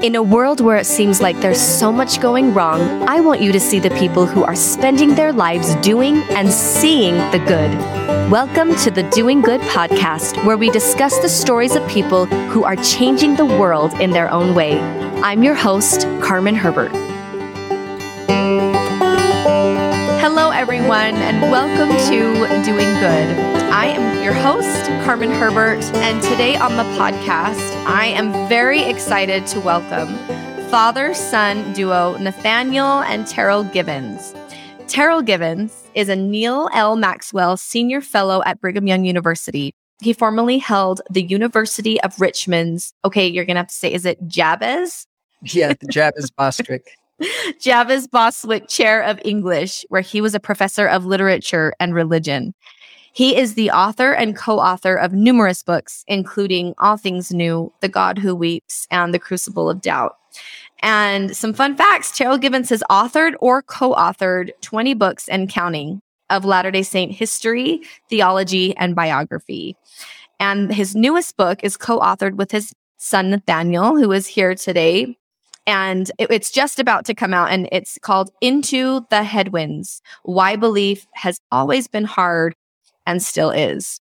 In a world where it seems like there's so much going wrong, I want you to see the people who are spending their lives doing and seeing the good. Welcome to the Doing Good podcast, where we discuss the stories of people who are changing the world in their own way. I'm your host, Carmen Herbert. Everyone, and welcome to Doing Good. I am your host, Carmen Herbert, and today on the podcast, I am very excited to welcome father son duo Nathaniel and Terryl Givens. Terryl Givens is a Neal A. Maxwell Senior Fellow at Brigham Young University. He formerly held the University of Richmond's, okay, you're going to have to say, is it Jabez? Yeah, the Jabez Bostwick. Jabez Bostwick Chair of English, where he was a professor of literature and religion. He is the author and co author of numerous books, including All Things New, The God Who Weeps, and The Crucible of Doubt. And some fun facts Terryl Givens has authored or co authored 20 books and counting of Latter day Saint history, theology, and biography. And his newest book is co authored with his son, Nathaniel, who is here today. And it, it's just about to come out, and it's called Into the Headwinds Why Belief Has Always Been Hard and still is.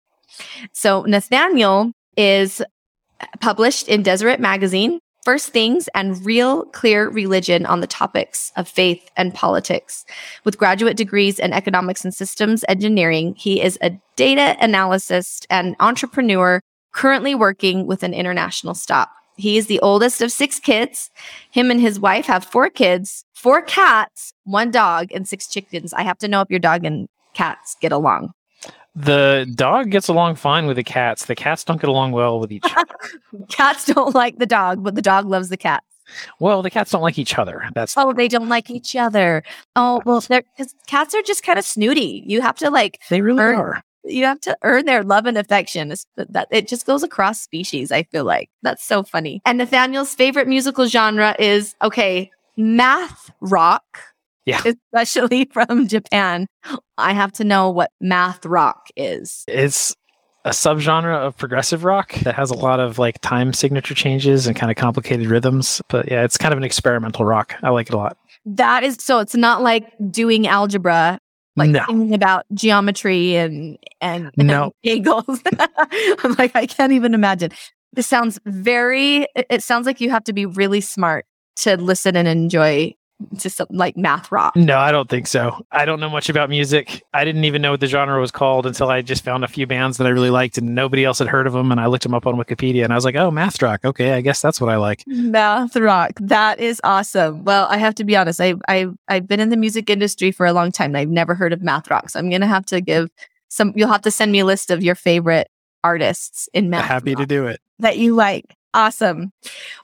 So Nathaniel is published in Deseret Magazine, First Things, and Real Clear Religion on the topics of faith and politics. With graduate degrees in economics and systems engineering, he is a data analyst and entrepreneur currently working with an international stop. He is the oldest of six kids. Him and his wife have four kids, four cats, one dog, and six chickens. I have to know if your dog and cats get along. The dog gets along fine with the cats. The cats don't get along well with each other. cats don't like the dog, but the dog loves the cats. Well, the cats don't like each other. That's oh, they don't like each other. Oh, well, they're because cats are just kind of snooty. You have to like they really earn, are. You have to earn their love and affection. It's, that it just goes across species. I feel like that's so funny. And Nathaniel's favorite musical genre is okay, math rock yeah. Especially from Japan. I have to know what math rock is. It's a subgenre of progressive rock that has a lot of like time signature changes and kind of complicated rhythms. But yeah, it's kind of an experimental rock. I like it a lot. That is so it's not like doing algebra, like no. thinking about geometry and and, no. and angles. I'm like, I can't even imagine. This sounds very it sounds like you have to be really smart to listen and enjoy to something like math rock. No, I don't think so. I don't know much about music. I didn't even know what the genre was called until I just found a few bands that I really liked and nobody else had heard of them. And I looked them up on Wikipedia and I was like, oh, math rock. Okay, I guess that's what I like. Math rock. That is awesome. Well, I have to be honest. I, I, I've been in the music industry for a long time and I've never heard of math rock. So I'm going to have to give some, you'll have to send me a list of your favorite artists in math. Happy rock to do it. That you like. Awesome.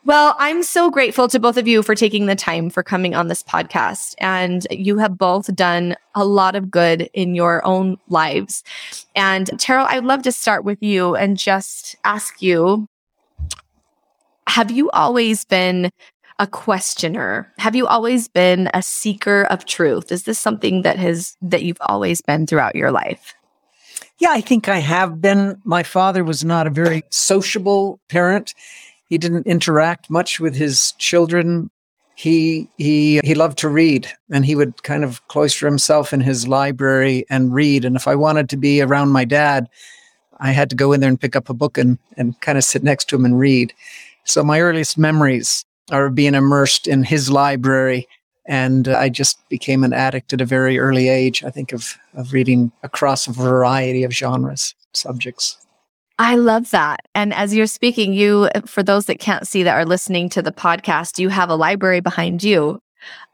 Well, I'm so grateful to both of you for taking the time for coming on this podcast. And you have both done a lot of good in your own lives. And Terryl, I'd love to start with you and just ask you Have you always been a questioner? Have you always been a seeker of truth? Is this something that has that you've always been throughout your life? Yeah, I think I have been. My father was not a very sociable parent. He didn't interact much with his children. He he he loved to read and he would kind of cloister himself in his library and read. And if I wanted to be around my dad, I had to go in there and pick up a book and, and kind of sit next to him and read. So my earliest memories are being immersed in his library and I just became an addict at a very early age. I think of of reading across a variety of genres, subjects. I love that. And as you're speaking, you, for those that can't see that are listening to the podcast, you have a library behind you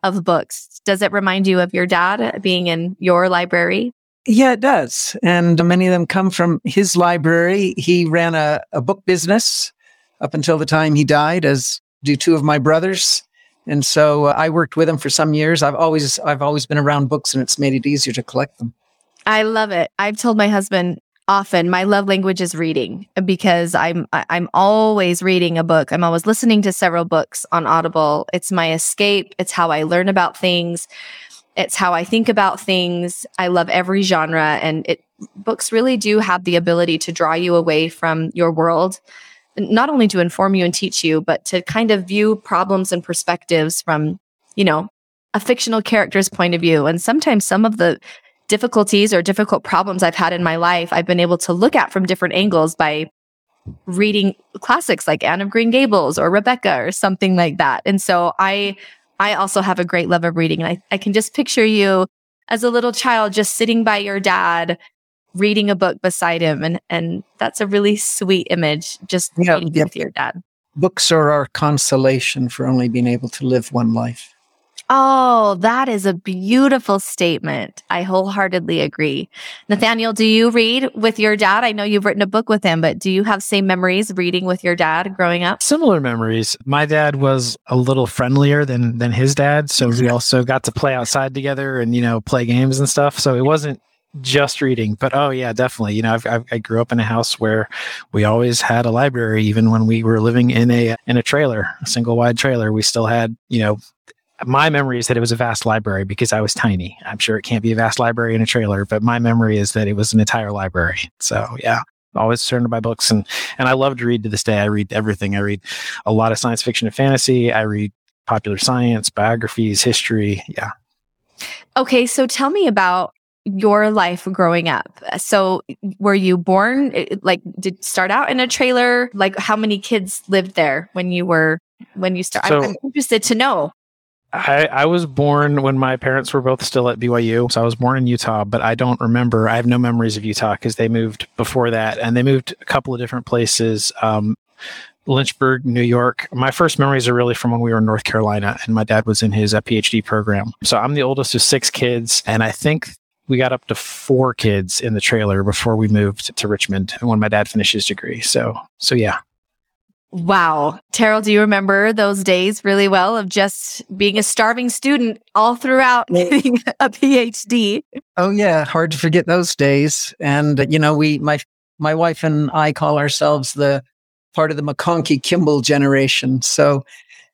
of books. Does it remind you of your dad being in your library? Yeah, it does. And many of them come from his library. He ran a, a book business up until the time he died, as do two of my brothers. And so uh, I worked with him for some years. I've always I've always been around books and it's made it easier to collect them. I love it. I've told my husband often my love language is reading because I'm I'm always reading a book. I'm always listening to several books on Audible. It's my escape. It's how I learn about things. It's how I think about things. I love every genre and it books really do have the ability to draw you away from your world not only to inform you and teach you, but to kind of view problems and perspectives from, you know, a fictional character's point of view. And sometimes some of the difficulties or difficult problems I've had in my life, I've been able to look at from different angles by reading classics like Anne of Green Gables or Rebecca or something like that. And so I I also have a great love of reading. And I, I can just picture you as a little child just sitting by your dad reading a book beside him and and that's a really sweet image just yeah, yeah. with your dad books are our consolation for only being able to live one life Oh, that is a beautiful statement. I wholeheartedly agree. Nathaniel, do you read with your dad? I know you've written a book with him, but do you have same memories reading with your dad growing up? Similar memories. My dad was a little friendlier than than his dad, so we also got to play outside together and you know play games and stuff. So it wasn't just reading but oh yeah definitely you know I've, I've, i grew up in a house where we always had a library even when we were living in a in a trailer a single wide trailer we still had you know my memory is that it was a vast library because I was tiny. I'm sure it can't be a vast library in a trailer, but my memory is that it was an entire library. So yeah, always surrounded by books and and I love to read to this day. I read everything. I read a lot of science fiction and fantasy. I read popular science, biographies, history. Yeah. Okay, so tell me about your life growing up. So were you born like did start out in a trailer? Like how many kids lived there when you were when you start? So, I'm interested to know. I, I was born when my parents were both still at BYU. So I was born in Utah, but I don't remember. I have no memories of Utah because they moved before that and they moved a couple of different places. Um, Lynchburg, New York. My first memories are really from when we were in North Carolina and my dad was in his uh, PhD program. So I'm the oldest of six kids. And I think we got up to four kids in the trailer before we moved to Richmond when my dad finished his degree. So, so yeah. Wow. Terryl, do you remember those days really well of just being a starving student all throughout getting a PhD? Oh yeah, hard to forget those days. And you know, we my my wife and I call ourselves the part of the McConkie Kimball generation. So,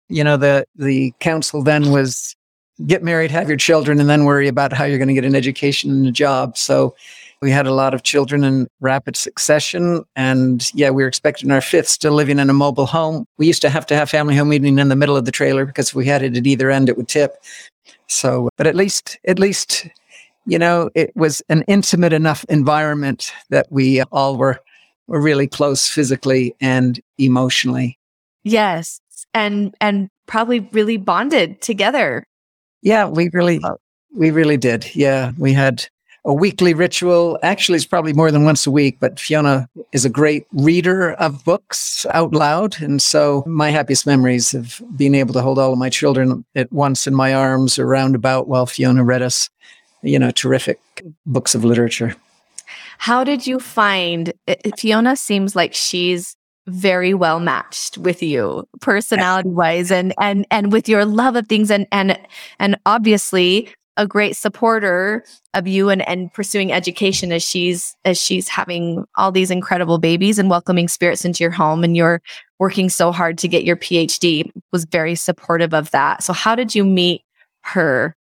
you know, the the council then was get married, have your children, and then worry about how you're going to get an education and a job. So we had a lot of children in rapid succession. And yeah, we were expecting our fifth still living in a mobile home. We used to have to have family home meeting in the middle of the trailer because if we had it at either end, it would tip. So, but at least, at least, you know, it was an intimate enough environment that we all were, were really close physically and emotionally. Yes. And, and probably really bonded together. Yeah, we really, uh, we really did. Yeah. We had, a weekly ritual. Actually, it's probably more than once a week, but Fiona is a great reader of books out loud. And so my happiest memories of being able to hold all of my children at once in my arms or roundabout while Fiona read us, you know, terrific books of literature. How did you find Fiona seems like she's very well matched with you personality wise and and and with your love of things and and and obviously a great supporter of you and, and pursuing education as she's as she's having all these incredible babies and welcoming spirits into your home and you're working so hard to get your PhD was very supportive of that. So how did you meet her?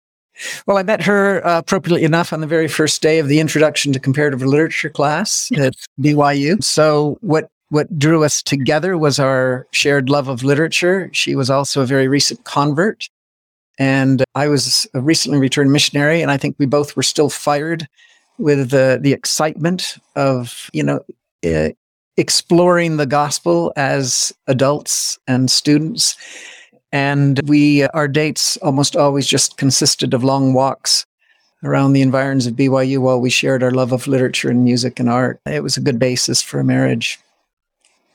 Well, I met her uh, appropriately enough on the very first day of the introduction to comparative literature class at BYU. So what what drew us together was our shared love of literature. She was also a very recent convert and I was a recently returned missionary, and I think we both were still fired with the, the excitement of, you know, exploring the gospel as adults and students. And we, our dates almost always just consisted of long walks around the environs of BYU while we shared our love of literature and music and art. It was a good basis for a marriage.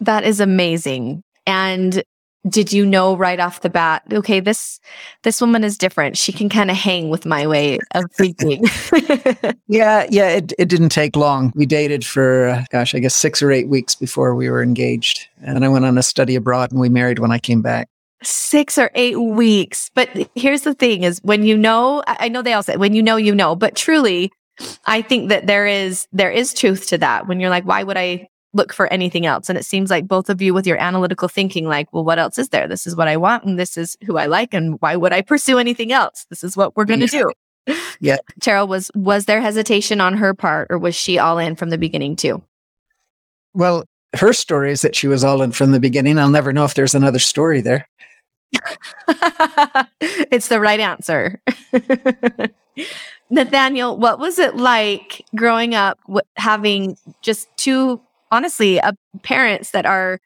That is amazing. And did you know right off the bat okay this this woman is different. She can kind of hang with my way of thinking. Yeah yeah it, it didn't take long. We dated for uh, gosh i guess six or eight weeks before we were engaged. And i went on a study abroad and we married when i came back. Six or eight weeks. But here's the thing is when you know i know they all say when you know you know. But truly i think that there is there is truth to that. When you're like why would i look for anything else. And it seems like both of you with your analytical thinking, like, well, what else is there? This is what I want and this is who I like. And why would I pursue anything else? This is what we're going to do. Yeah. Terryl, was, was there hesitation on her part or was she all in from the beginning too? Well, her story is that she was all in from the beginning. I'll never know if there's another story there. it's the right answer. Nathaniel, what was it like growing up having just two, honestly, uh, parents that are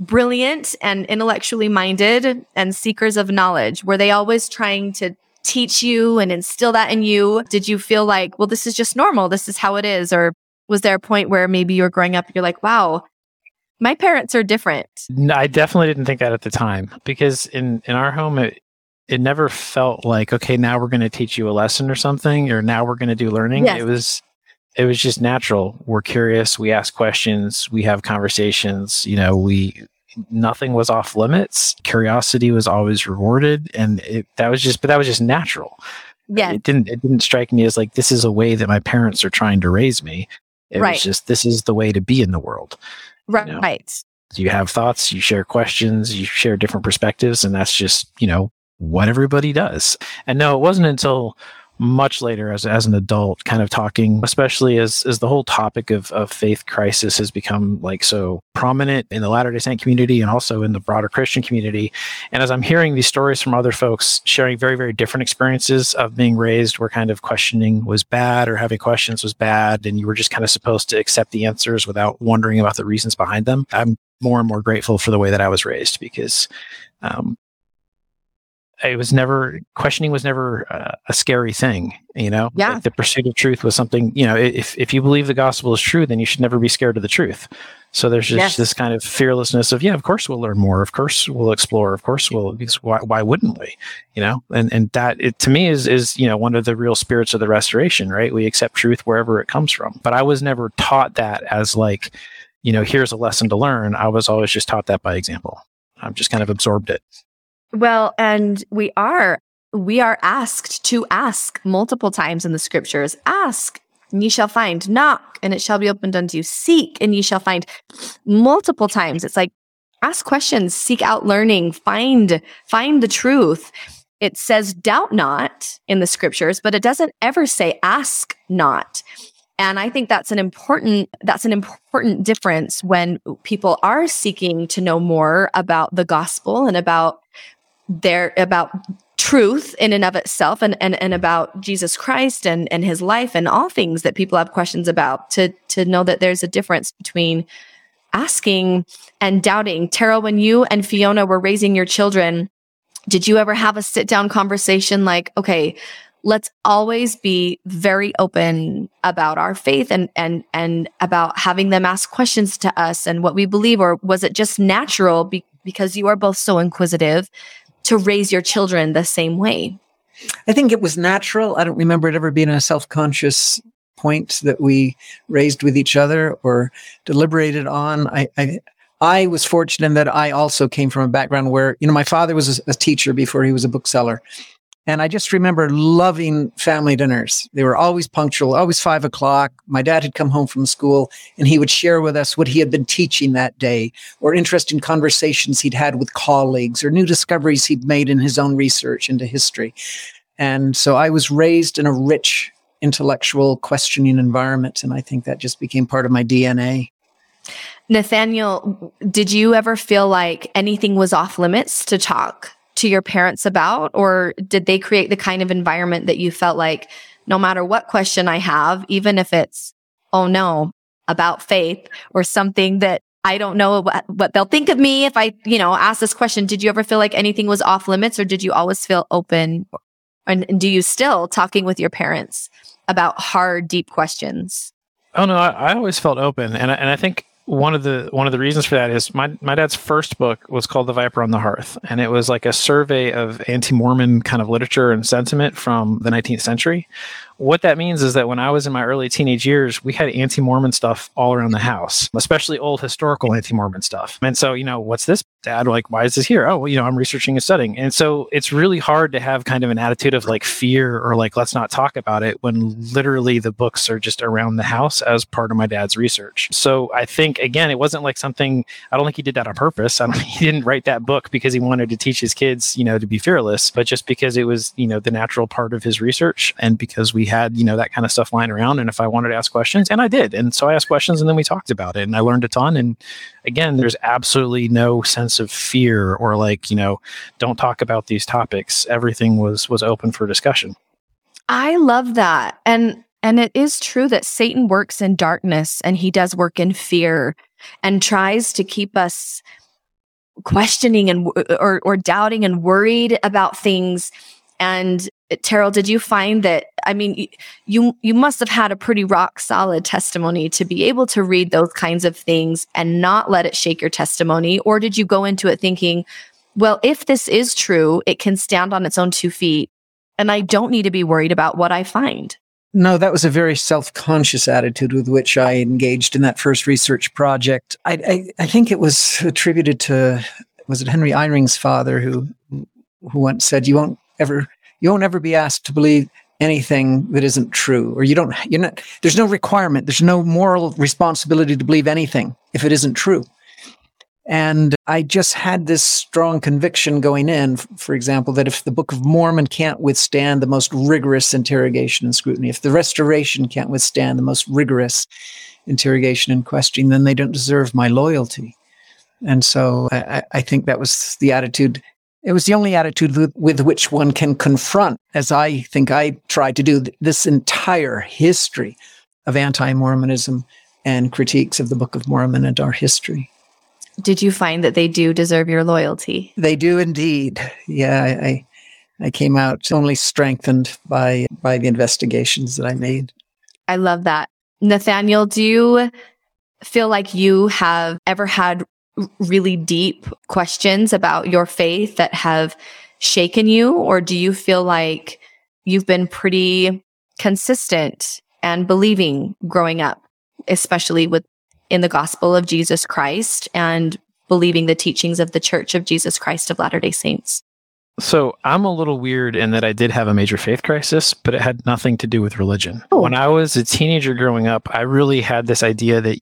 brilliant and intellectually minded and seekers of knowledge? Were they always trying to teach you and instill that in you? Did you feel like, well, this is just normal? This is how it is? Or was there a point where maybe you were growing up, you're like, wow, my parents are different? No, I definitely didn't think that at the time because in, in our home, it, it never felt like, okay, now we're going to teach you a lesson or something, or now we're going to do learning. Yes. It was, it was just natural. We're curious. We ask questions. We have conversations. You know, we nothing was off limits. Curiosity was always rewarded, and it, that was just, but that was just natural. Yeah. It didn't, it didn't strike me as like this is a way that my parents are trying to raise me. It Right. was just this is the way to be in the world. Right. know. Right. You have thoughts, you share questions, you share different perspectives, and that's just you know what everybody does. And no, it wasn't until much later as, as an adult kind of talking especially as, as the whole topic of, of faith crisis has become like so prominent in the latter-day saint community and also in the broader christian community. And as i'm hearing these stories from other folks sharing very very different experiences of being raised where kind of questioning was bad or having questions was bad and you were just kind of supposed to accept the answers without wondering about the reasons behind them i'm more and more grateful for the way that i was raised because um, it was never questioning was never uh, a scary thing you know? Yeah. the pursuit of truth was something you know if, if you believe the gospel is true then you should never be scared of the truth. So there's just Yes. this kind of fearlessness of yeah of course we'll learn more. Of course we'll explore. Of course we'll because why, why wouldn't we? You know? And and that it, to me is is you know one of the real spirits of the restoration right? We accept truth wherever it comes from. But i was never taught that as like you know here's a lesson to learn. I was always just taught that by example. I've just kind of absorbed it Well, and we are we are asked to ask multiple times in the scriptures. Ask, and ye shall find. Knock, and it shall be opened unto you. Seek, and ye shall find. Multiple times. It's like ask questions, seek out learning, find find the truth. It says doubt not in the scriptures, but it doesn't ever say ask not. And I think that's an important that's an important difference when people are seeking to know more about the gospel and about their about truth in and of itself and, and, and about Jesus Christ and, and his life and all things that people have questions about to to know that there's a difference between asking and doubting. Terryl, when you and Fiona were raising your children, did you ever have a sit down conversation like, okay, let's always be very open about our faith and and and about having them ask questions to us and what we believe or was it just natural be- because you are both so inquisitive to raise your children the same way I think it was natural. I don't remember it ever being a self conscious point that we raised with each other or deliberated on. I, I, I was fortunate in that I also came from a background where, you know, my father was a, a teacher before he was a bookseller. And I just remember loving family dinners. They were always punctual, always five o'clock. My dad had come home from school and he would share with us what he had been teaching that day or interesting conversations he'd had with colleagues or new discoveries he'd made in his own research into history. And so I was raised in a rich intellectual questioning environment. And I think that just became part of my DNA. nathaniel did you ever feel like anything was off limits to talk to your parents about or did they create the kind of environment that you felt like no matter what question i have even if it's oh no about faith or something that I don't know what, what they'll think of me if I, you know, ask this question. Did you ever feel like anything was off limits or did you always feel open? And, and do you still talking with your parents about hard, deep questions? Oh no, I, I always felt open, and and I think one of the one of the reasons for that is my my dad's first book was called The Viper on the Hearth, and it was like a survey of anti-Mormon kind of literature and sentiment from the 19th century. What that means is that when I was in my early teenage years, we had anti-Mormon stuff all around the house, especially old historical anti-Mormon stuff. And so, you know, what's this dad? Like why is this here? Oh well, you know i'm researching and studying. And so it's really hard to have kind of an attitude of like fear or like let's not talk about it when literally the books are just around the house as part of my dad's research. So i think again it wasn't like something i don't think he did that on purpose. I he didn't write that book because he wanted to teach his kids you know to be fearless but just because it was you know the natural part of his research and because we had you know that kind of stuff lying around and if i wanted to ask questions and i did and so i asked questions and then we talked about it and i learned a ton and again there's absolutely no sense of fear or like you know don't talk about these topics everything was was open for discussion I love that. And and it is true that Satan works in darkness and he does work in fear and tries to keep us questioning and or or doubting and worried about things and Terryl did you find that I mean you you must have had a pretty rock solid testimony to be able to read those kinds of things and not let it shake your testimony or did you go into it thinking well if this is true it can stand on its own two feet and I don't need to be worried about what I find. No, that was a very self conscious attitude with which I engaged in that first research project. I, I, I, think it was attributed to, was it Henry Eyring's father who, who once said, you won't ever, you won't ever be asked to believe anything that isn't true, or you don't, you're not, there's no requirement, there's no moral responsibility to believe anything if it isn't true. And I just had this strong conviction going in, for example, that if the Book of Mormon can't withstand the most rigorous interrogation and scrutiny, if the Restoration can't withstand the most rigorous interrogation and questioning, then they don't deserve my loyalty. And so I, I think that was the attitude. It was the only attitude with, with which one can confront, as I think I tried to do, this entire history of anti Mormonism and critiques of the Book of Mormon and our history did you find that they do deserve your loyalty? They do indeed. Yeah, I, I came out only strengthened by by the investigations that I made. I love that. Nathaniel, do you feel like you have ever had really deep questions about your faith that have shaken you or do you feel like you've been pretty consistent and believing growing up, especially with in the gospel of Jesus Christ and believing the teachings of the Church of Jesus Christ of Latter day Saints. So I'm a little weird in that I did have a major faith crisis, but it had nothing to do with religion. Oh. When I was a teenager growing up, I really had this idea that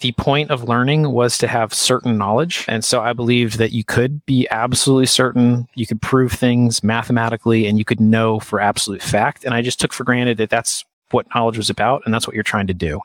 the point of learning was to have certain knowledge. And so I believed that you could be absolutely certain, you could prove things mathematically, and you could know for absolute fact. And I just took for granted that that's what knowledge was about, and that's what you're trying to do.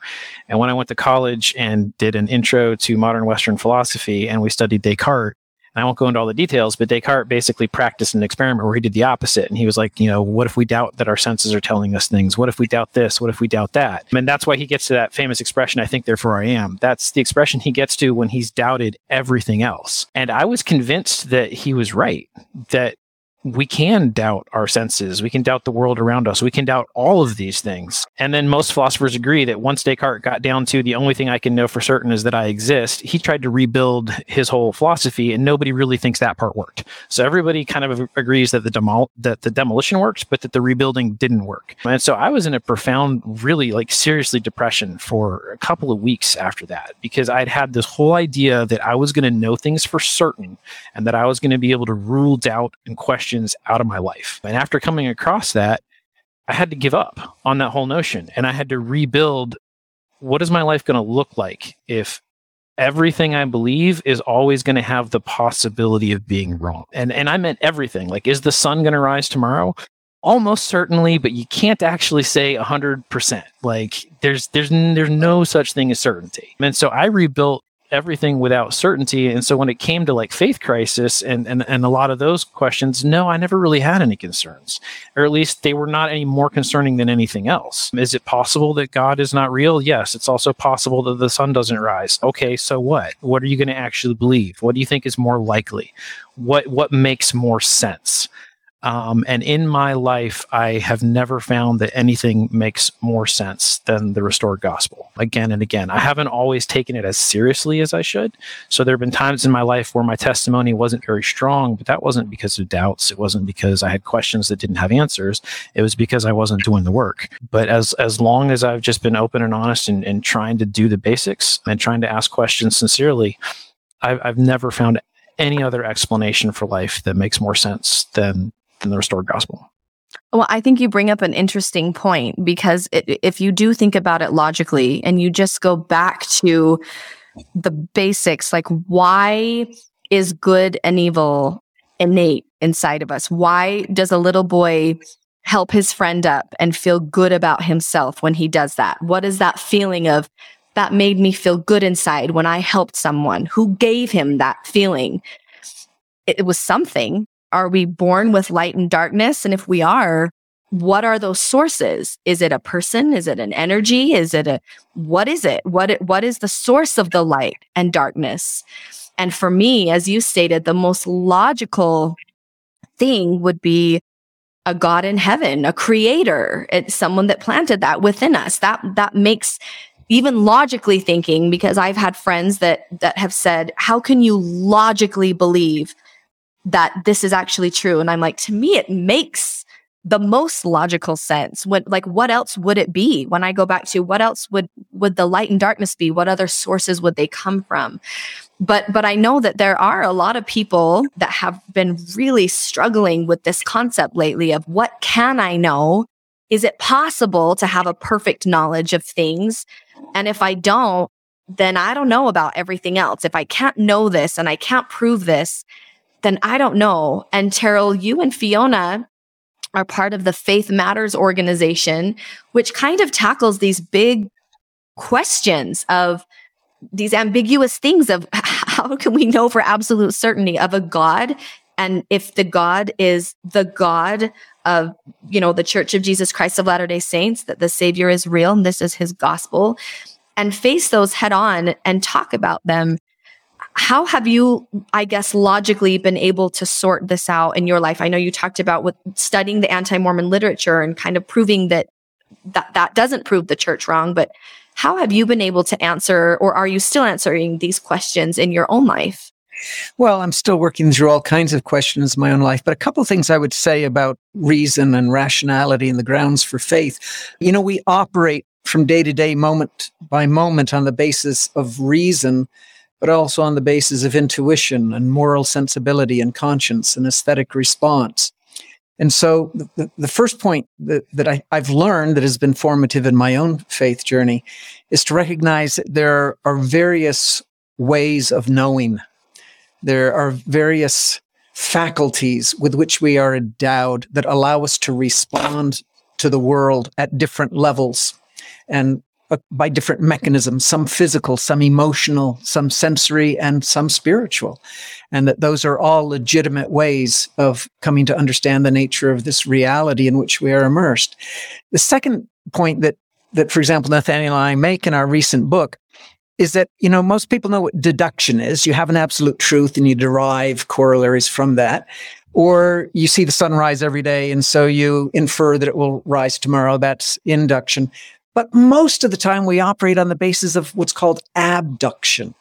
And when I went to college and did an intro to modern Western philosophy, and we studied Descartes, I won't go into all the details, but Descartes basically practiced an experiment where he did the opposite. And he was like, you know, what if we doubt that our senses are telling us things? What if we doubt this? What if we doubt that? And that's why he gets to that famous expression, I think, therefore I am. That's the expression he gets to when he's doubted everything else. And I was convinced that he was right, that we can doubt our senses. We can doubt the world around us. We can doubt all of these things. And then most philosophers agree that once Descartes got down to the only thing I can know for certain is that I exist, he tried to rebuild his whole philosophy, and nobody really thinks that part worked. So everybody kind of agrees that the demol- that the demolition worked, but that the rebuilding didn't work. And so I was in a profound, really like seriously depression for a couple of weeks after that because I'd had this whole idea that I was going to know things for certain and that I was going to be able to rule doubt and question questions out of my life. And after coming across that, I had to give up on that whole notion and I had to rebuild what is my life going to look like if everything I believe is always going to have the possibility of being wrong. And and I meant everything. Like is the sun going to rise tomorrow? Almost certainly, but you can't actually say 100%. Like there's there's there's no such thing as certainty. And so I rebuilt everything without certainty. And so when it came to like faith crisis and, and, and a lot of those questions, no, I never really had any concerns, or at least they were not any more concerning than anything else. Is it possible that God is not real? Yes. It's also possible that the sun doesn't rise. Okay. So what? What are you going to actually believe? What do you think is more likely? What, what makes more sense? Um, and in my life, I have never found that anything makes more sense than the restored gospel again and again. I haven't always taken it as seriously as I should. So there have been times in my life where my testimony wasn't very strong, but that wasn't because of doubts. It wasn't because I had questions that didn't have answers. It was because I wasn't doing the work. But as, as long as I've just been open and honest and, and trying to do the basics and trying to ask questions sincerely, I've, I've never found any other explanation for life that makes more sense than than the restored gospel. Well, I think you bring up an interesting point because it, if you do think about it logically and you just go back to the basics, like why is good and evil innate inside of us? Why does a little boy help his friend up and feel good about himself when he does that? What is that feeling of that made me feel good inside when I helped someone? Who gave him that feeling? It, it was something. Are we born with light and darkness? And if we are, what are those sources? Is it a person? Is it an energy? Is it a what is it? What what is the source of the light and darkness? And for me, as you stated, the most logical thing would be a God in heaven, a creator, it's someone that planted that within us. That that makes even logically thinking because I've had friends that that have said, "How can you logically believe that this is actually true?" And I'm like, to me it makes the most logical sense. What like what else would it be? When I go back to what else would would the light and darkness be? What other sources would they come from? But but I know that there are a lot of people that have been really struggling with this concept lately of what can I know? Is it possible to have a perfect knowledge of things? And if I don't, then I don't know about everything else. If I can't know this and I can't prove this, then I don't know. And Terryl, you and Fiona are part of the Faith Matters organization, which kind of tackles these big questions of these ambiguous things of how can we know for absolute certainty of a God? And if the God is the God of, you know, the Church of Jesus Christ of Latter day Saints, that the Savior is real and this is his gospel, and face those head on and talk about them. How have you, I guess, logically been able to sort this out in your life? I know you talked about with studying the anti Mormon literature and kind of proving that that, that doesn't prove the church wrong, but how have you been able to answer, or are you still answering these questions in your own life? Well, I'm still working through all kinds of questions in my own life, but a couple of things I would say about reason and rationality and the grounds for faith. You know, we operate from day to day, moment by moment on the basis of reason, but also on the basis of intuition and moral sensibility and conscience and aesthetic response. And so the, the first point that, that I, I've learned that has been formative in my own faith journey is to recognize that there are various ways of knowing. There are various faculties with which we are endowed that allow us to respond to the world at different levels. And Uh, by different mechanisms, some physical, some emotional, some sensory, and some spiritual. And that those are all legitimate ways of coming to understand the nature of this reality in which we are immersed. The second point that, that, for example, Nathaniel and I make in our recent book is that, you know, most people know what deduction is. You have an absolute truth and you derive corollaries from that. Or you see the sun rise every day, and so you infer that it will rise tomorrow. That's induction. But most of the time, we operate on the basis of what's called abduction,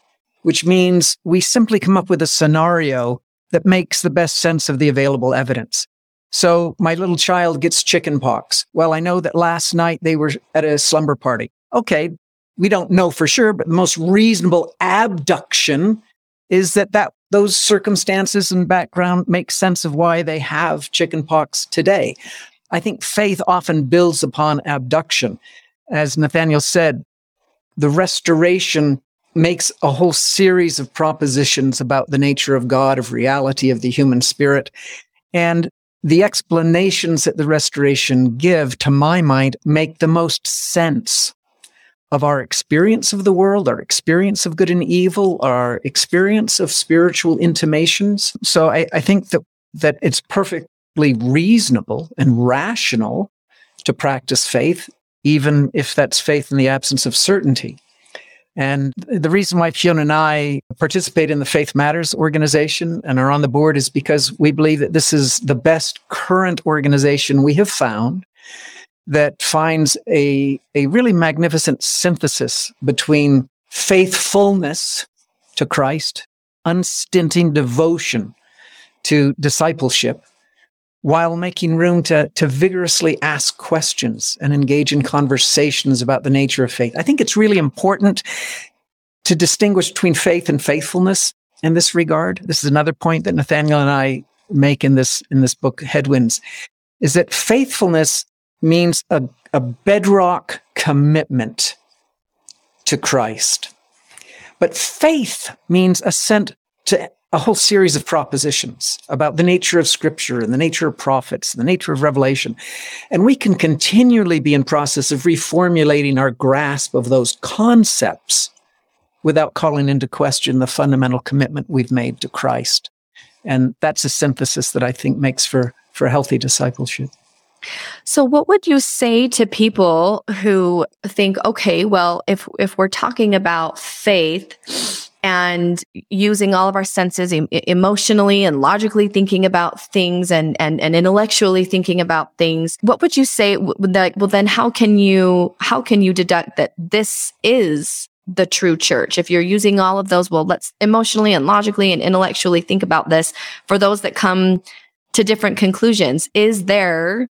which means we simply come up with a scenario that makes the best sense of the available evidence. So my little child gets chicken pox. Well, I know that last night they were at a slumber party. Okay, we don't know for sure, but the most reasonable abduction is that, that those circumstances and background make sense of why they have chicken pox today. I think faith often builds upon abduction as Nathaniel said, the restoration makes a whole series of propositions about the nature of God, of reality, of the human spirit. And the explanations that the restoration give, to my mind, make the most sense of our experience of the world, our experience of good and evil, our experience of spiritual intimations. So I, I think that, that it's perfectly reasonable and rational to practice faith even if that's faith in the absence of certainty. And the reason why Fiona and I participate in the Faith Matters organization and are on the board is because we believe that this is the best current organization we have found that finds a, a really magnificent synthesis between faithfulness to Christ, unstinting devotion to discipleship, while making room to, to vigorously ask questions and engage in conversations about the nature of faith. I think it's really important to distinguish between faith and faithfulness. in this regard. This is another point that Nathaniel and I make in this in this book, Headwinds, is that faithfulness means a, a bedrock commitment to Christ. But faith means assent to a whole series of propositions about the nature of scripture and the nature of prophets, and the nature of revelation. And we can continually be in process of reformulating our grasp of those concepts without calling into question the fundamental commitment we've made to Christ. And that's a synthesis that I think makes for, for healthy discipleship. So what would you say to people who think, okay, well, if if we're talking about faith and using all of our senses em- emotionally and logically thinking about things and, and, and intellectually thinking about things, what would you say? Like, well, then how can you, how can you deduct that this is the true church? If you're using all of those, well, let's emotionally and logically and intellectually think about this for those that come to different conclusions. Is there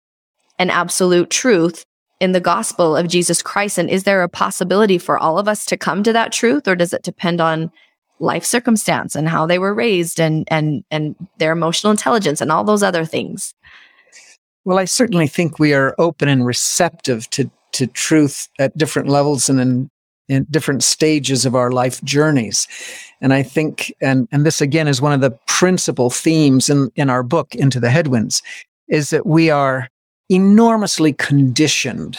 an absolute truth in the gospel of Jesus Christ? And is there a possibility for all of us to come to that truth, or does it depend on life circumstance and how they were raised and and and their emotional intelligence and all those other things? Well, I certainly think we are open and receptive to to truth at different levels and in, in different stages of our life journeys. And I think, and, and this again is one of the principal themes in, in our book, Into the Headwinds, is that we are enormously conditioned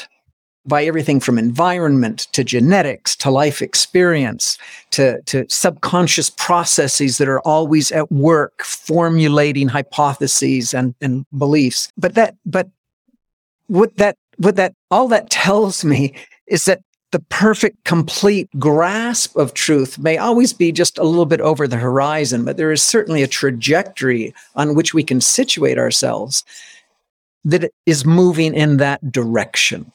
by everything from environment to genetics to life experience to, to subconscious processes that are always at work formulating hypotheses and, and beliefs. But that, but what that, what that, all that tells me is that the perfect, complete grasp of truth may always be just a little bit over the horizon, but there is certainly a trajectory on which we can situate ourselves that is moving in that direction.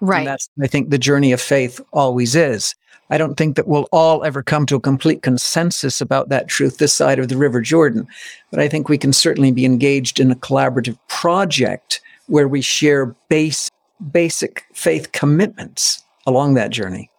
Right. And that's, I think, the journey of faith always is. I don't think that we'll all ever come to a complete consensus about that truth this side of the River Jordan, but I think we can certainly be engaged in a collaborative project where we share base, basic faith commitments along that journey.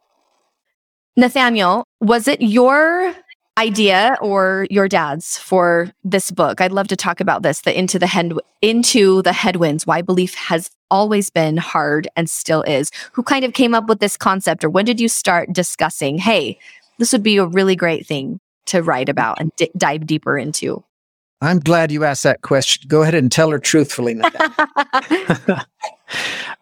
Nathaniel, was it your idea or your dad's for this book? I'd love to talk about this, the into the head into the headwinds, why belief has always been hard and still is. Who kind of came up with this concept or when did you start discussing, hey, this would be a really great thing to write about and d- dive deeper into? I'm glad you asked that question. Go ahead and tell her truthfully.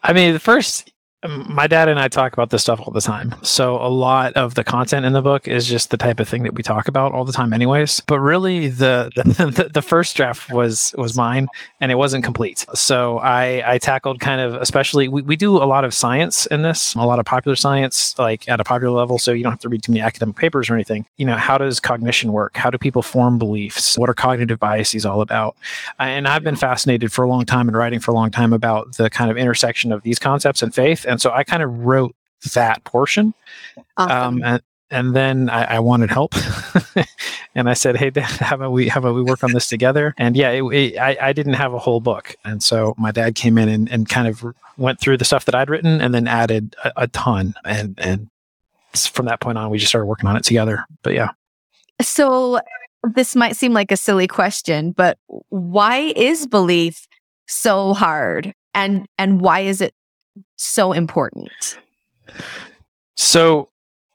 I mean, the first Um, my dad and I talk about this stuff all the time. So a lot of the content in the book is just the type of thing that we talk about all the time anyways. But really the the, the first draft was was mine and it wasn't complete. So I I tackled kind of especially we, we do a lot of science in this, a lot of popular science like at a popular level so you don't have to read too many academic papers or anything. You know, how does cognition work? How do people form beliefs? What are cognitive biases all about? And I've been fascinated for a long time and writing for a long time about the kind of intersection of these concepts and faith and so I kind of wrote that portion. Awesome. Um, and, and then I, I wanted help, and I said, "Hey, Dad, how about we how about we work on this together?" And yeah, it, it, I, I didn't have a whole book, and so my dad came in and, and kind of went through the stuff that I'd written, and then added a, a ton. And and from that point on, we just started working on it together. But yeah. So this might seem like a silly question, but why is belief so hard, and and why is it so important? So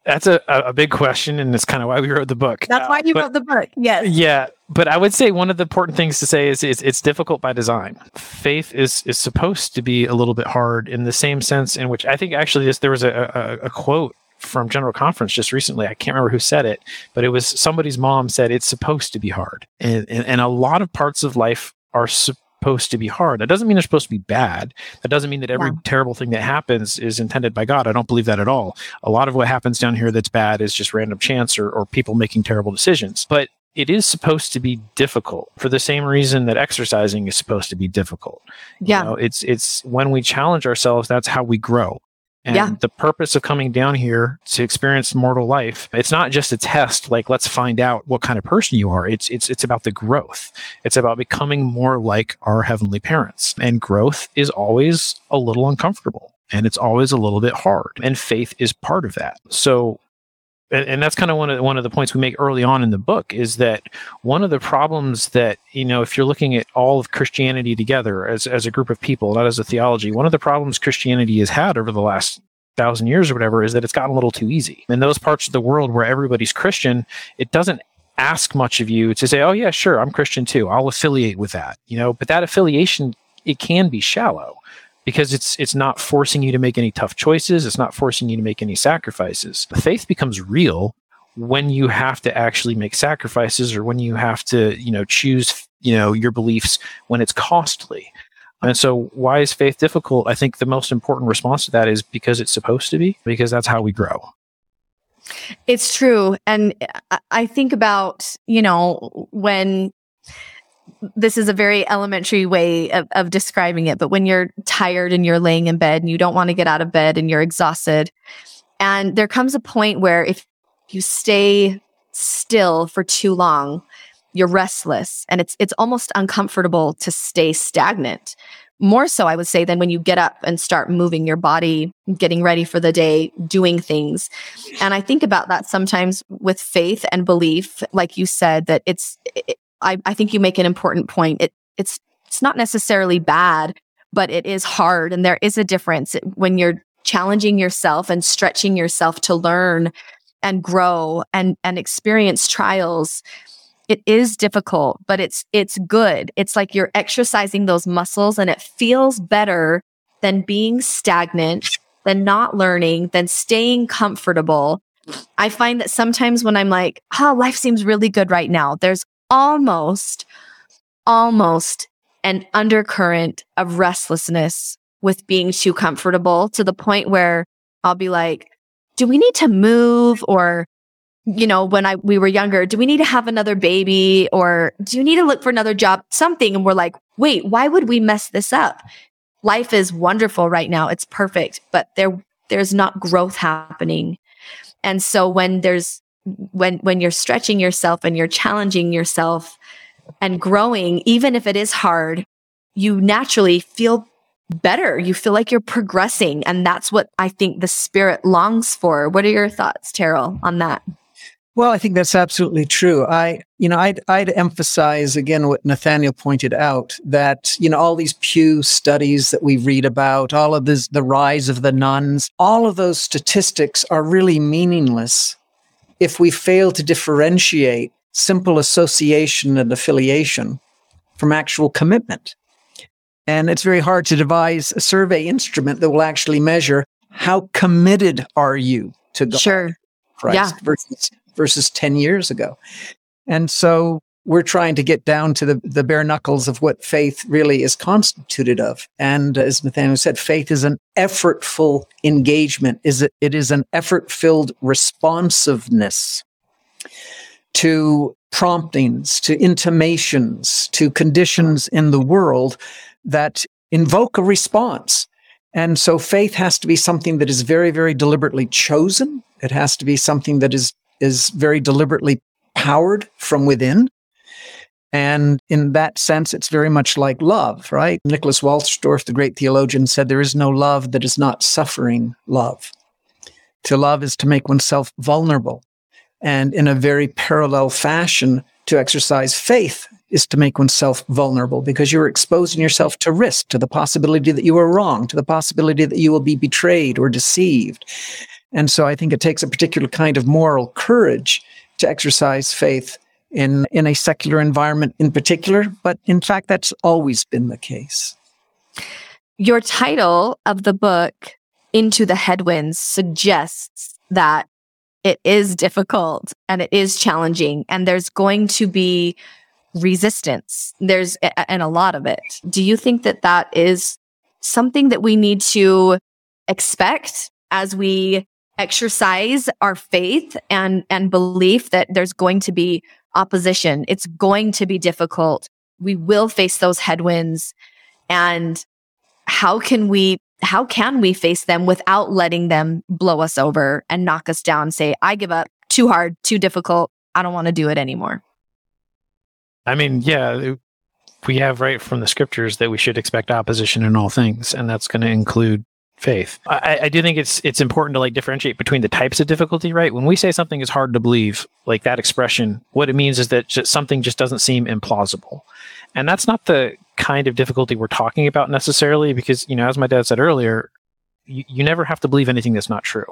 that's a, a big question, and it's kind of why we wrote the book. That's why you uh, wrote the book. Yes. Yeah, but I would say one of the important things to say is, is it's difficult by design. Faith is is supposed to be a little bit hard in the same sense in which I think actually this, there was a, a, a quote from General Conference just recently. I can't remember who said it, but it was somebody's mom said it's supposed to be hard, and and, and a lot of parts of life are supposed supposed to be hard. That doesn't mean they're supposed to be bad. That doesn't mean that every yeah. terrible thing that happens is intended by God. I don't believe that at all. A lot of what happens down here that's bad is just random chance or, or people making terrible decisions. But it is supposed to be difficult for the same reason that exercising is supposed to be difficult. Yeah. You know, it's it's when we challenge ourselves, that's how we grow. And yeah. the purpose of coming down here to experience mortal life, it's not just a test like let's find out what kind of person you are. It's it's it's about the growth. It's about becoming more like our heavenly parents. And growth is always a little uncomfortable and it's always a little bit hard. And faith is part of that. So and, and that's kind of one of one of the points we make early on in the book is that one of the problems that you know if you're looking at all of Christianity together as as a group of people, not as a theology, one of the problems Christianity has had over the last thousand years or whatever is that it's gotten a little too easy. In those parts of the world where everybody's Christian, it doesn't ask much of you to say, "Oh yeah, sure, I'm Christian too. I'll affiliate with that." You know, but that affiliation it can be shallow because it's it's not forcing you to make any tough choices. It's not forcing you to make any sacrifices. Faith becomes real when you have to actually make sacrifices or when you have to you know choose you know your beliefs when it's costly. And so why is faith difficult? I think the most important response to that is because it's supposed to be because that's how we grow. It's true. And i think about you know when this is a very elementary way of, of describing it, but when you're tired and you're laying in bed and you don't want to get out of bed and you're exhausted, and there comes a point where if you stay still for too long, you're restless and it's it's almost uncomfortable to stay stagnant. More so, I would say, than when you get up and start moving your body, getting ready for the day, doing things. And I think about that sometimes with faith and belief, like you said, that it's it, I, I think you make an important point. It, it's it's not necessarily bad, but it is hard, and there is a difference when you're challenging yourself and stretching yourself to learn and grow and and experience trials. It is difficult but it's it's good. It's like you're exercising those muscles and it feels better than being stagnant than not learning than staying comfortable. I find that sometimes when i'm like oh life seems really good right now there's almost, almost an undercurrent of restlessness with being too comfortable to the point where I'll be like, do we need to move? Or you know when i we were younger do we need to have another baby? Or do you need to look for another job? Something and we're like wait why would we mess this up? Life is wonderful right now. It's perfect but there there's not growth happening. And so when there's when when you're stretching yourself and you're challenging yourself and growing even if it is hard you naturally feel better. You feel like you're progressing. And that's what i think the spirit longs for. What are your thoughts Terryl on that? Well, I think that's absolutely true. I, you know, I'd, I'd emphasize again what Nathaniel pointed out that, you know, all these Pew studies that we read about, all of this, the rise of the nones all of those statistics are really meaningless if we fail to differentiate simple association and affiliation from actual commitment. And it's very hard to devise a survey instrument that will actually measure how committed are you to God sure. Christ yeah. versus, versus 10 years ago. And so we're trying to get down to the, the bare knuckles of what faith really is constituted of. And as Nathaniel said, faith is an effortful engagement. Is it, it is an effort filled responsiveness to promptings, to intimations, to conditions in the world that invoke a response. And so faith has to be something that is very, very deliberately chosen. It has to be something that is, is very deliberately powered from within. And in that sense, it's very much like love, right? Nicholas Wolterstorff, the great theologian, said there is no love that is not suffering love. To love is to make oneself vulnerable. And in a very parallel fashion, to exercise faith is to make oneself vulnerable because you're exposing yourself to risk, to the possibility that you are wrong, to the possibility that you will be betrayed or deceived. And so I think it takes a particular kind of moral courage to exercise faith in, in a secular environment in particular, but in fact, that's always been the case. Your title of the book, Into the Headwinds, suggests that it is difficult and it is challenging, and there's going to be resistance. There's, and a lot of it. Do you think that that is something that we need to expect as we exercise our faith and and belief that there's going to be opposition. It's going to be difficult. We will face those headwinds. And how can we how can we face them without letting them blow us over and knock us down say i give up too hard too difficult i don't want to do it anymore i mean yeah we have right from the scriptures that we should expect opposition in all things and that's going to include faith. I, I, do think it's it's important to like differentiate between the types of difficulty, right? When we say something is hard to believe, like that expression, what it means is that just something just doesn't seem implausible. And that's not the kind of difficulty we're talking about necessarily, because, you know, as my dad said earlier, you, you never have to believe anything that's not true.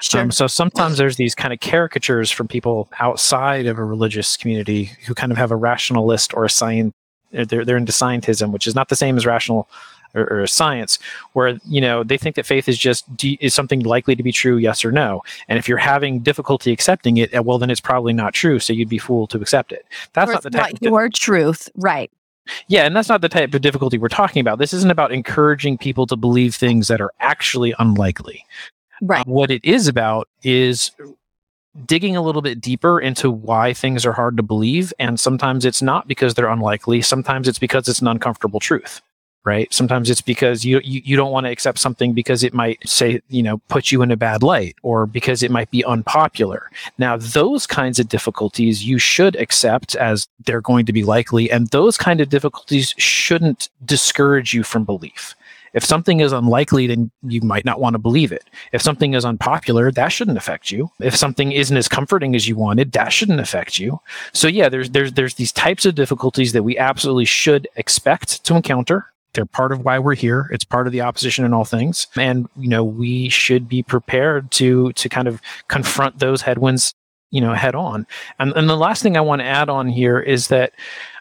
Sure. Um, so sometimes there's these kind of caricatures from people outside of a religious community who kind of have a rationalist or a science, they're, they're into scientism, which is not the same as rational or, or science where you know they think that faith is just is something likely to be true yes or no and if you're having difficulty accepting it well then it's probably not true so you'd be fooled to accept it that's not the type not your truth right yeah, and that's not the type of difficulty we're talking about. This isn't about encouraging people to believe things that are actually unlikely. Right. Uh, what it is about is digging a little bit deeper into why things are hard to believe. And sometimes it's not because they're unlikely. Sometimes it's because it's an uncomfortable truth right? Sometimes it's because you, you, you don't want to accept something because it might say, you know, put you in a bad light or because it might be unpopular. Now, those kinds of difficulties you should accept as they're going to be likely. And those kind of difficulties shouldn't discourage you from belief. If something is unlikely, then you might not want to believe it. If something is unpopular, that shouldn't affect you. If something isn't as comforting as you wanted, that shouldn't affect you. So yeah, there's there's there's these types of difficulties that we absolutely should expect to encounter they're part of why we're here. It's part of the opposition in all things. And, you know, we should be prepared to to kind of confront those headwinds, you know, head on. And and the last thing I want to add on here is that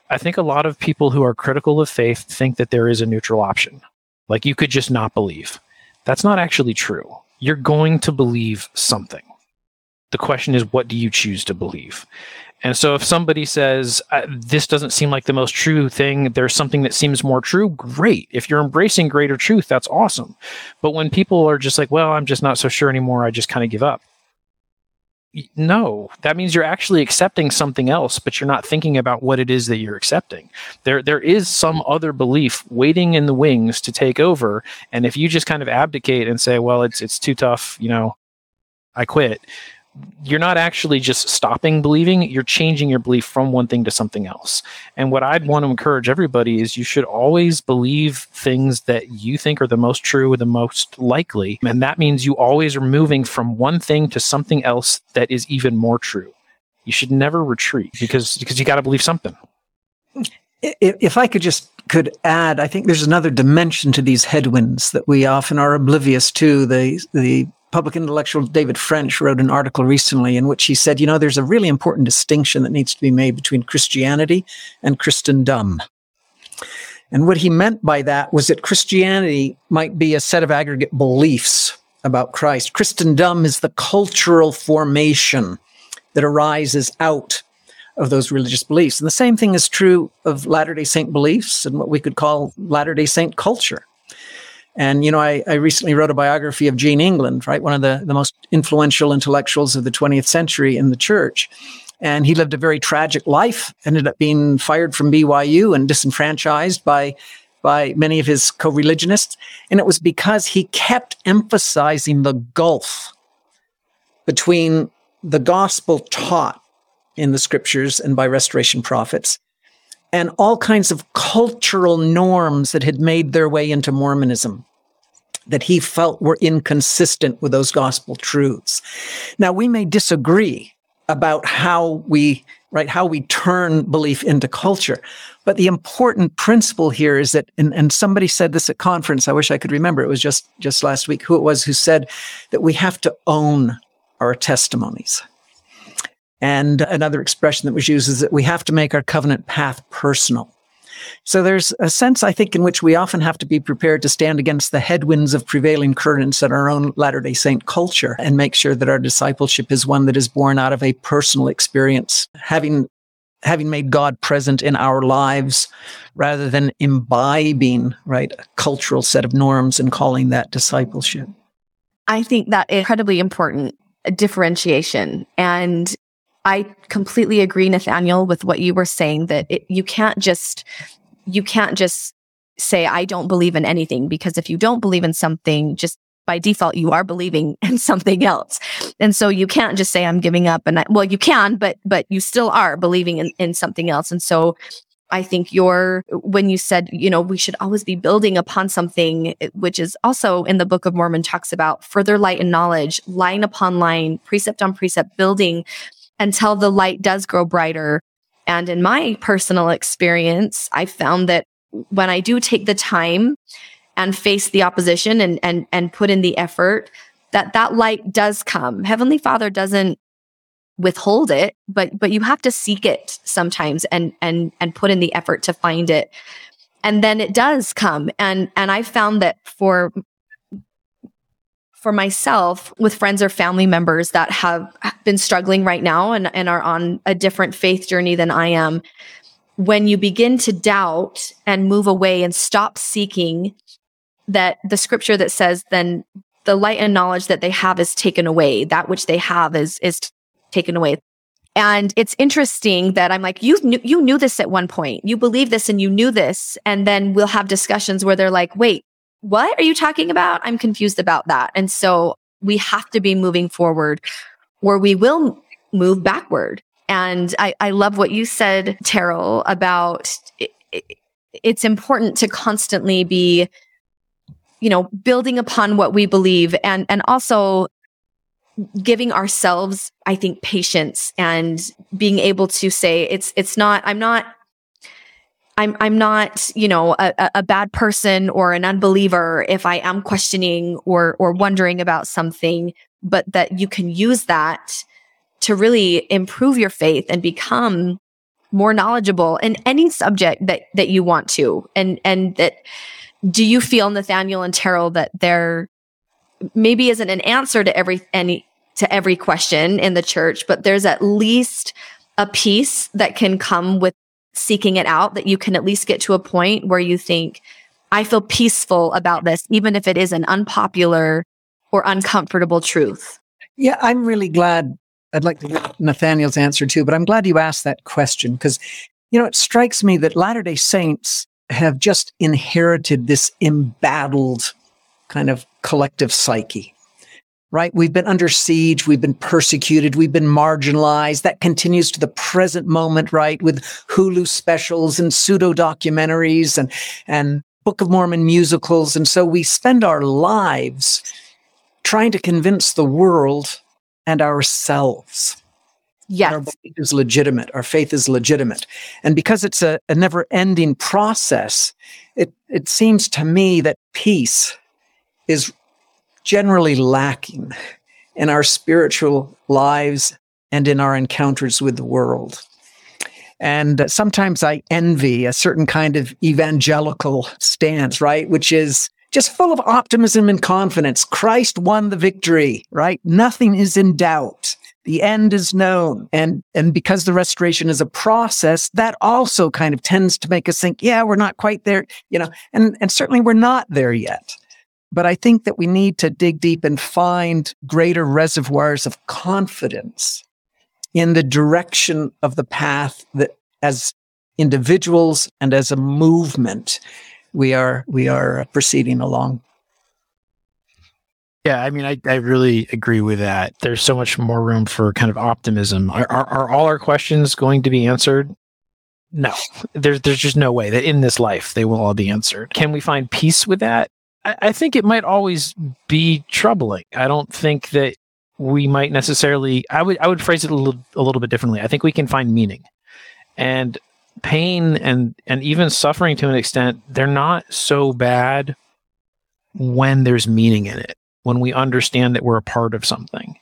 I think a lot of people who are critical of faith think that there is a neutral option. Like you could just not believe. That's not actually true. You're going to believe something. The question is, what do you choose to believe? And so if somebody says, uh, this doesn't seem like the most true thing, there's something that seems more true, great. If you're embracing greater truth, that's awesome. But when people are just like, well, I'm just not so sure anymore, I just kind of give up. No, that means you're actually accepting something else, but you're not thinking about what it is that you're accepting. There, there is some other belief waiting in the wings to take over. And if you just kind of abdicate and say, well, it's, it's too tough, you know, I quit you're not actually just stopping believing, you're changing your belief from one thing to something else. And what I'd want to encourage everybody is you should always believe things that you think are the most true or the most likely. And that means you always are moving from one thing to something else that is even more true. You should never retreat because because you got to believe something. If I could just could add, I think there's another dimension to these headwinds that we often are oblivious to. The the public intellectual David French wrote an article recently in which he said, you know, there's a really important distinction that needs to be made between Christianity and Christendom. And what he meant by that was that Christianity might be a set of aggregate beliefs about Christ. Christendom is the cultural formation that arises out of those religious beliefs. And the same thing is true of Latter day Saint beliefs and what we could call Latter day Saint culture. And, you know, I, I recently wrote a biography of Eugene England, right? One of the, the most influential intellectuals of the 20th century in the church. And he lived a very tragic life, ended up being fired from BYU and disenfranchised by, by many of his co religionists. And it was because he kept emphasizing the gulf between the gospel taught in the scriptures and by restoration prophets and all kinds of cultural norms that had made their way into Mormonism that he felt were inconsistent with those gospel truths. Now, we may disagree about how we, right, how we turn belief into culture. But the important principle here is that, and, and somebody said this at conference, I wish I could remember, it was just, just last week, who it was who said that we have to own our testimonies. And another expression that was used is that we have to make our covenant path personal. So there's a sense, I think, in which we often have to be prepared to stand against the headwinds of prevailing currents in our own Latter day Saint culture and make sure that our discipleship is one that is born out of a personal experience, having having made God present in our lives rather than imbibing, right, a cultural set of norms and calling that discipleship. I think that incredibly important differentiation. And I completely agree, Nathaniel, with what you were saying that it, you can't just, you can't just say, I don't believe in anything because if you don't believe in something, just by default, you are believing in something else. And so you can't just say, I'm giving up. And I, well, you can, but, but you still are believing in, in something else. And so I think your, when you said, you know, we should always be building upon something, which is also in the Book of Mormon talks about further light and knowledge, line upon line, precept on precept, building until the light does grow brighter. And in my personal experience, I found that when I do take the time and face the opposition and, and, and put in the effort, that that light does come. Heavenly Father doesn't withhold it but but you have to seek it sometimes and and and put in the effort to find it and then it does come and and i found that for for myself with friends or family members that have been struggling right now and, and are on a different faith journey than i am when you begin to doubt and move away and stop seeking that the scripture that says then the light and knowledge that they have is taken away that which they have is is taken away. And it's interesting that I'm like, you knew, you knew this at one point. You believe this and you knew this. And then we'll have discussions where they're like, wait, what are you talking about? I'm confused about that. And so we have to be moving forward or we will move backward. And I, I love what you said, Terryl, about it, it, it's important to constantly be, you know, building upon what we believe and, and also giving ourselves i think patience and being able to say it's it's not i'm not i'm i'm not you know a, a bad person or an unbeliever if i am questioning or or wondering about something but that you can use that to really improve your faith and become more knowledgeable in any subject that that you want to. And and that do you feel nathaniel and Terryl that they're maybe isn't an answer to every any to every question in the church, but there's at least a piece that can come with seeking it out that you can at least get to a point where you think, I feel peaceful about this, even if it is an unpopular or uncomfortable truth. Yeah, I'm really glad. I'd like to get Nathaniel's answer too, but I'm glad you asked that question because, you know, it strikes me that Latter day Saints have just inherited this embattled kind of collective psyche right? We've been under siege. We've been persecuted. We've been marginalized. That continues to the present moment, right? With Hulu specials and pseudo documentaries and, and Book of Mormon musicals. And so we spend our lives trying to convince the world and ourselves. Yes. Our belief is legitimate. Our faith is legitimate. And because it's a, a never ending process, it, it seems to me that peace is generally lacking in our spiritual lives and in our encounters with the world. And sometimes I envy a certain kind of evangelical stance, right? Which is just full of optimism and confidence. Christ won the victory, right? Nothing is in doubt. The end is known. And, and because the restoration is a process, that also kind of tends to make us think, yeah, we're not quite there, you know, and, and certainly we're not there yet. But I think that we need to dig deep and find greater reservoirs of confidence in the direction of the path that as individuals and as a movement we are we are proceeding along. Yeah, I mean, I, I really agree with that. There's so much more room for kind of optimism. Are, are, are all our questions going to be answered? No, there's there's just no way that in this life they will all be answered. Can we find peace with that? I, think it might always be troubling. I don't think that we might necessarily. I would I would phrase it a little a little bit differently. I think we can find meaning, and pain and and even suffering to an extent. They're not so bad when there's meaning in it when we understand that we're a part of something.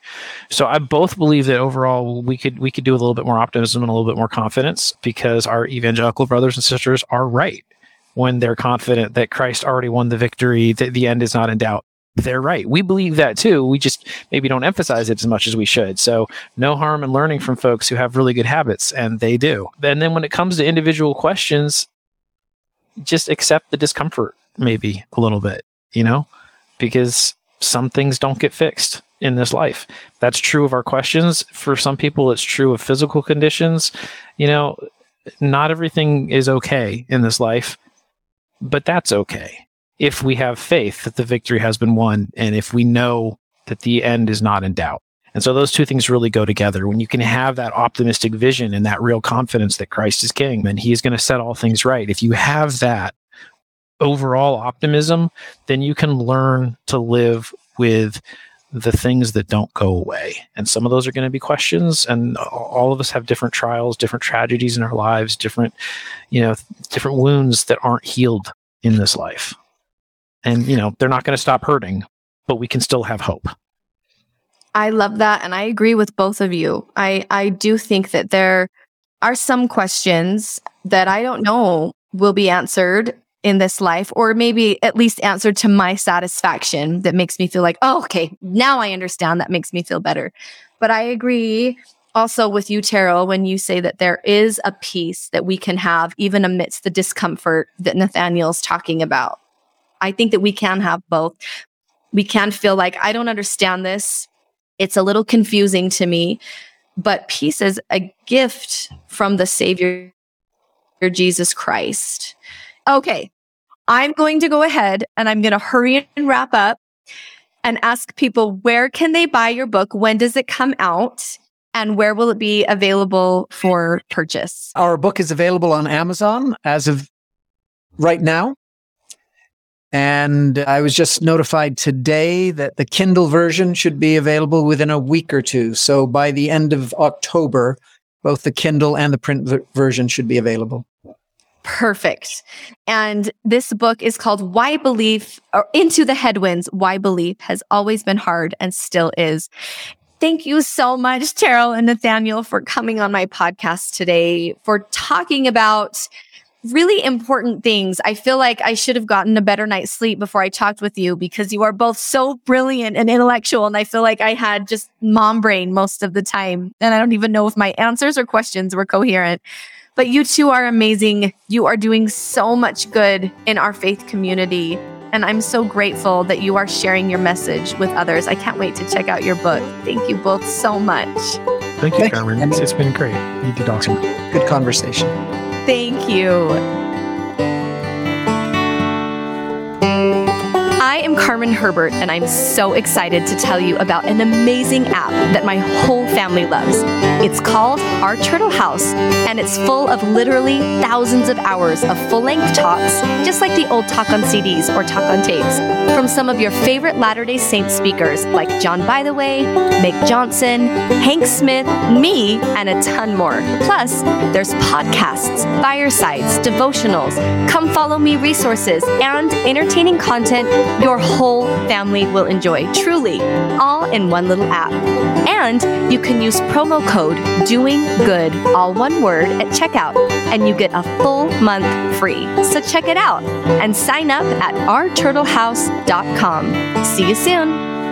So I both believe that overall we could we could do a little bit more optimism and a little bit more confidence because our evangelical brothers and sisters are right when they're confident that Christ already won the victory, that the end is not in doubt. They're right. We believe that too. We just maybe don't emphasize it as much as we should. So, no harm in learning from folks who have really good habits, and they do. And then when it comes to individual questions, just accept the discomfort, maybe a little bit, you know, because some things don't get fixed in this life. That's true of our questions. For some people, it's true of physical conditions. You know, not everything is okay in this life but that's okay if we have faith that the victory has been won and if we know that the end is not in doubt. And so those two things really go together. When you can have that optimistic vision and that real confidence that Christ is king and he is going to set all things right. If you have that overall optimism, then you can learn to live with the things that don't go away. And some of those are going to be questions and all of us have different trials, different tragedies in our lives, different, you know, different wounds that aren't healed in this life. And, you know, they're not going to stop hurting, but we can still have hope. I love that and I agree with both of you. I I do think that there are some questions that I don't know will be answered in this life or maybe at least answer to my satisfaction that makes me feel like, "Oh, okay, now I understand. That makes me feel better." But I agree also with you, Terryl, when you say that there is a peace that we can have even amidst the discomfort that Nathaniel's talking about. I think that we can have both. We can feel like, I don't understand this. It's a little confusing to me, but peace is a gift from the Savior, Jesus Christ. Okay, I'm going to go ahead and I'm going to hurry and wrap up and ask people where can they buy your book? When does it come out? And where will it be available for purchase? Our book is available on Amazon as of right now. And I was just notified today that the Kindle version should be available within a week or two. So by the end of October, both the Kindle and the print version should be available. Perfect. And this book is called Why Belief or Into the Headwinds Why Belief Has Always Been Hard and Still Is. Thank you so much, Terryl and Nathaniel, for coming on my podcast today, for talking about really important things. I feel like I should have gotten a better night's sleep before I talked with you because you are both so brilliant and intellectual. And I feel like I had just mom brain most of the time. And I don't even know if my answers or questions were coherent. But you two are amazing. You are doing so much good in our faith community. And I'm so grateful that you are sharing your message with others. I can't wait to check out your book. Thank you both so much. Thank you, Carmen. it's been great. You did awesome. Good conversation. Thank you. I am Carmen Herbert, and I'm so excited to tell you about an amazing app that my whole family loves. It's called Our Turtle House, and it's full of literally thousands of hours of full length talks, just like the old talk on CDs or talk on tapes, from some of your favorite Latter day Saint speakers like John Bytheway, Meg Johnson, Hank Smith, me, and a ton more. Plus, there's podcasts, firesides, devotionals, come follow me resources, and entertaining content your whole family will enjoy, truly, all in one little app. And you can use promo code Doing Good, all one word, at checkout, and you get a full month free. So check it out and sign up at ourturtlehouse.com. See you soon.